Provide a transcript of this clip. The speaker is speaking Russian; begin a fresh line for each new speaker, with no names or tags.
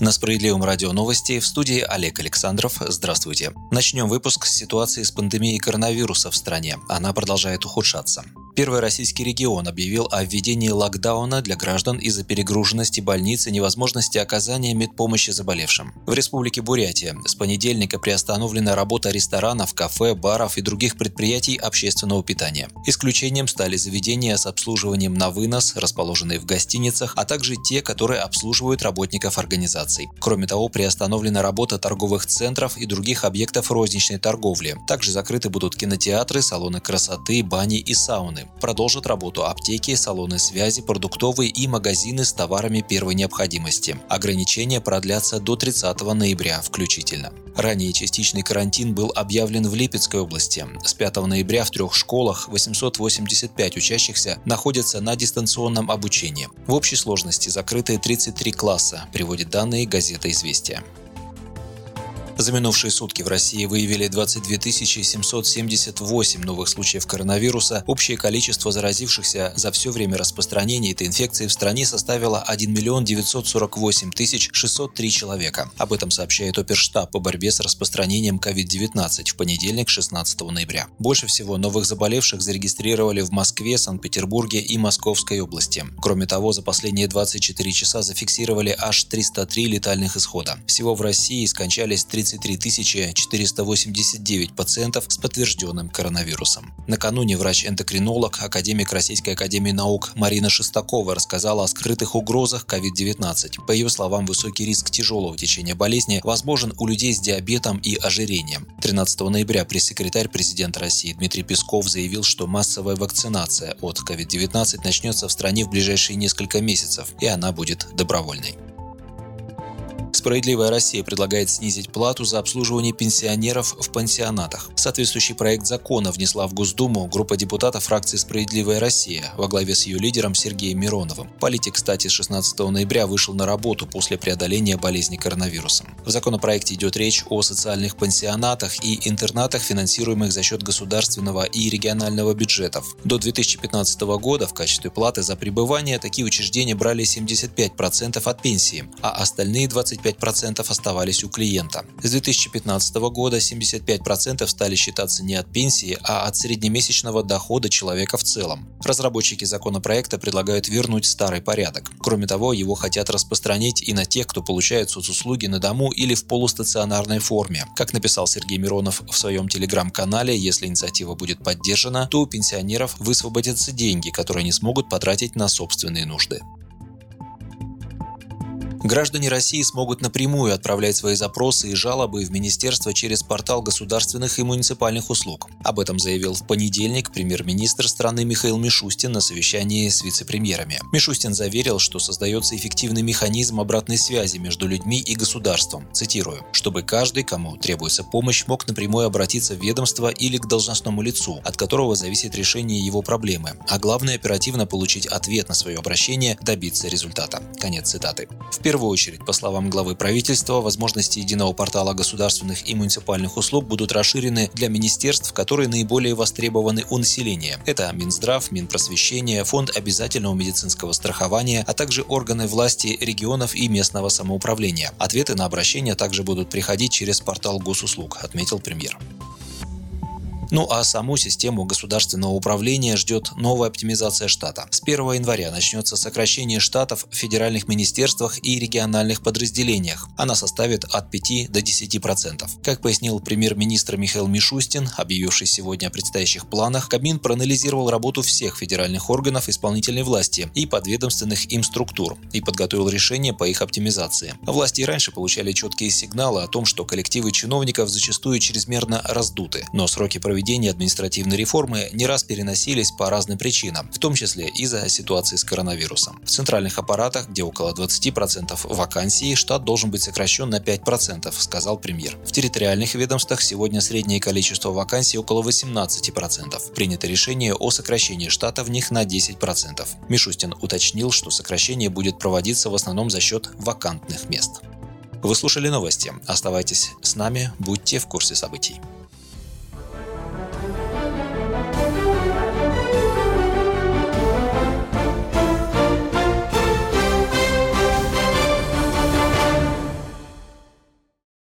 На Справедливом радио новости в студии Олег Александров. Здравствуйте. Начнем выпуск с ситуации с пандемией коронавируса в стране. Она продолжает ухудшаться. Первый российский регион объявил о введении локдауна для граждан из-за перегруженности больниц и невозможности оказания медпомощи заболевшим. В республике Бурятия с понедельника приостановлена работа ресторанов, кафе, баров и других предприятий общественного питания. Исключением стали заведения с обслуживанием на вынос, расположенные в гостиницах, а также те, которые обслуживают работников организаций. Кроме того, приостановлена работа торговых центров и других объектов розничной торговли. Также закрыты будут кинотеатры, салоны красоты, бани и сауны. Продолжат работу аптеки, салоны связи, продуктовые и магазины с товарами первой необходимости. Ограничения продлятся до 30 ноября включительно. Ранее частичный карантин был объявлен в Липецкой области. С 5 ноября в трех школах 885 учащихся находятся на дистанционном обучении. В общей сложности закрыты 33 класса, приводит данные газета «Известия». За минувшие сутки в России выявили 22 778 новых случаев коронавируса. Общее количество заразившихся за все время распространения этой инфекции в стране составило 1 миллион 948 тысяч 603 человека. Об этом сообщает Оперштаб по борьбе с распространением COVID-19 в понедельник 16 ноября. Больше всего новых заболевших зарегистрировали в Москве, Санкт-Петербурге и Московской области. Кроме того, за последние 24 часа зафиксировали аж 303 летальных исхода. Всего в России скончались 30 33 489 пациентов с подтвержденным коронавирусом. Накануне врач-эндокринолог, академик Российской академии наук Марина Шестакова рассказала о скрытых угрозах COVID-19. По ее словам, высокий риск тяжелого течения болезни возможен у людей с диабетом и ожирением. 13 ноября пресс-секретарь президента России Дмитрий Песков заявил, что массовая вакцинация от COVID-19 начнется в стране в ближайшие несколько месяцев, и она будет добровольной. Справедливая Россия предлагает снизить плату за обслуживание пенсионеров в пансионатах. Соответствующий проект закона внесла в Госдуму группа депутатов фракции «Справедливая Россия» во главе с ее лидером Сергеем Мироновым. Политик, кстати, с 16 ноября вышел на работу после преодоления болезни коронавирусом. В законопроекте идет речь о социальных пансионатах и интернатах, финансируемых за счет государственного и регионального бюджетов. До 2015 года в качестве платы за пребывание такие учреждения брали 75% от пенсии, а остальные 25 25% оставались у клиента. С 2015 года 75% стали считаться не от пенсии, а от среднемесячного дохода человека в целом. Разработчики законопроекта предлагают вернуть старый порядок. Кроме того, его хотят распространить и на тех, кто получает соцуслуги на дому или в полустационарной форме. Как написал Сергей Миронов в своем телеграм-канале, если инициатива будет поддержана, то у пенсионеров высвободятся деньги, которые они смогут потратить на собственные нужды. Граждане России смогут напрямую отправлять свои запросы и жалобы в Министерство через портал государственных и муниципальных услуг. Об этом заявил в понедельник премьер-министр страны Михаил Мишустин на совещании с вице-премьерами. Мишустин заверил, что создается эффективный механизм обратной связи между людьми и государством, цитирую, чтобы каждый, кому требуется помощь, мог напрямую обратиться в ведомство или к должностному лицу, от которого зависит решение его проблемы, а главное оперативно получить ответ на свое обращение, добиться результата. Конец цитаты. В первую очередь, по словам главы правительства, возможности единого портала государственных и муниципальных услуг будут расширены для министерств, которые наиболее востребованы у населения. Это Минздрав, Минпросвещение, Фонд обязательного медицинского страхования, а также органы власти регионов и местного самоуправления. Ответы на обращения также будут приходить через портал госуслуг, отметил премьер. Ну а саму систему государственного управления ждет новая оптимизация штата. С 1 января начнется сокращение штатов в федеральных министерствах и региональных подразделениях. Она составит от 5 до 10%. Как пояснил премьер-министр Михаил Мишустин, объявивший сегодня о предстоящих планах, Кабмин проанализировал работу всех федеральных органов исполнительной власти и подведомственных им структур и подготовил решение по их оптимизации. Власти и раньше получали четкие сигналы о том, что коллективы чиновников зачастую чрезмерно раздуты, но сроки проведения проведения административной реформы не раз переносились по разным причинам, в том числе из-за ситуации с коронавирусом. В центральных аппаратах, где около 20% вакансий, штат должен быть сокращен на 5%, сказал премьер. В территориальных ведомствах сегодня среднее количество вакансий около 18%. Принято решение о сокращении штата в них на 10%. Мишустин уточнил, что сокращение будет проводиться в основном за счет вакантных мест. Вы слушали новости. Оставайтесь с нами, будьте в курсе событий.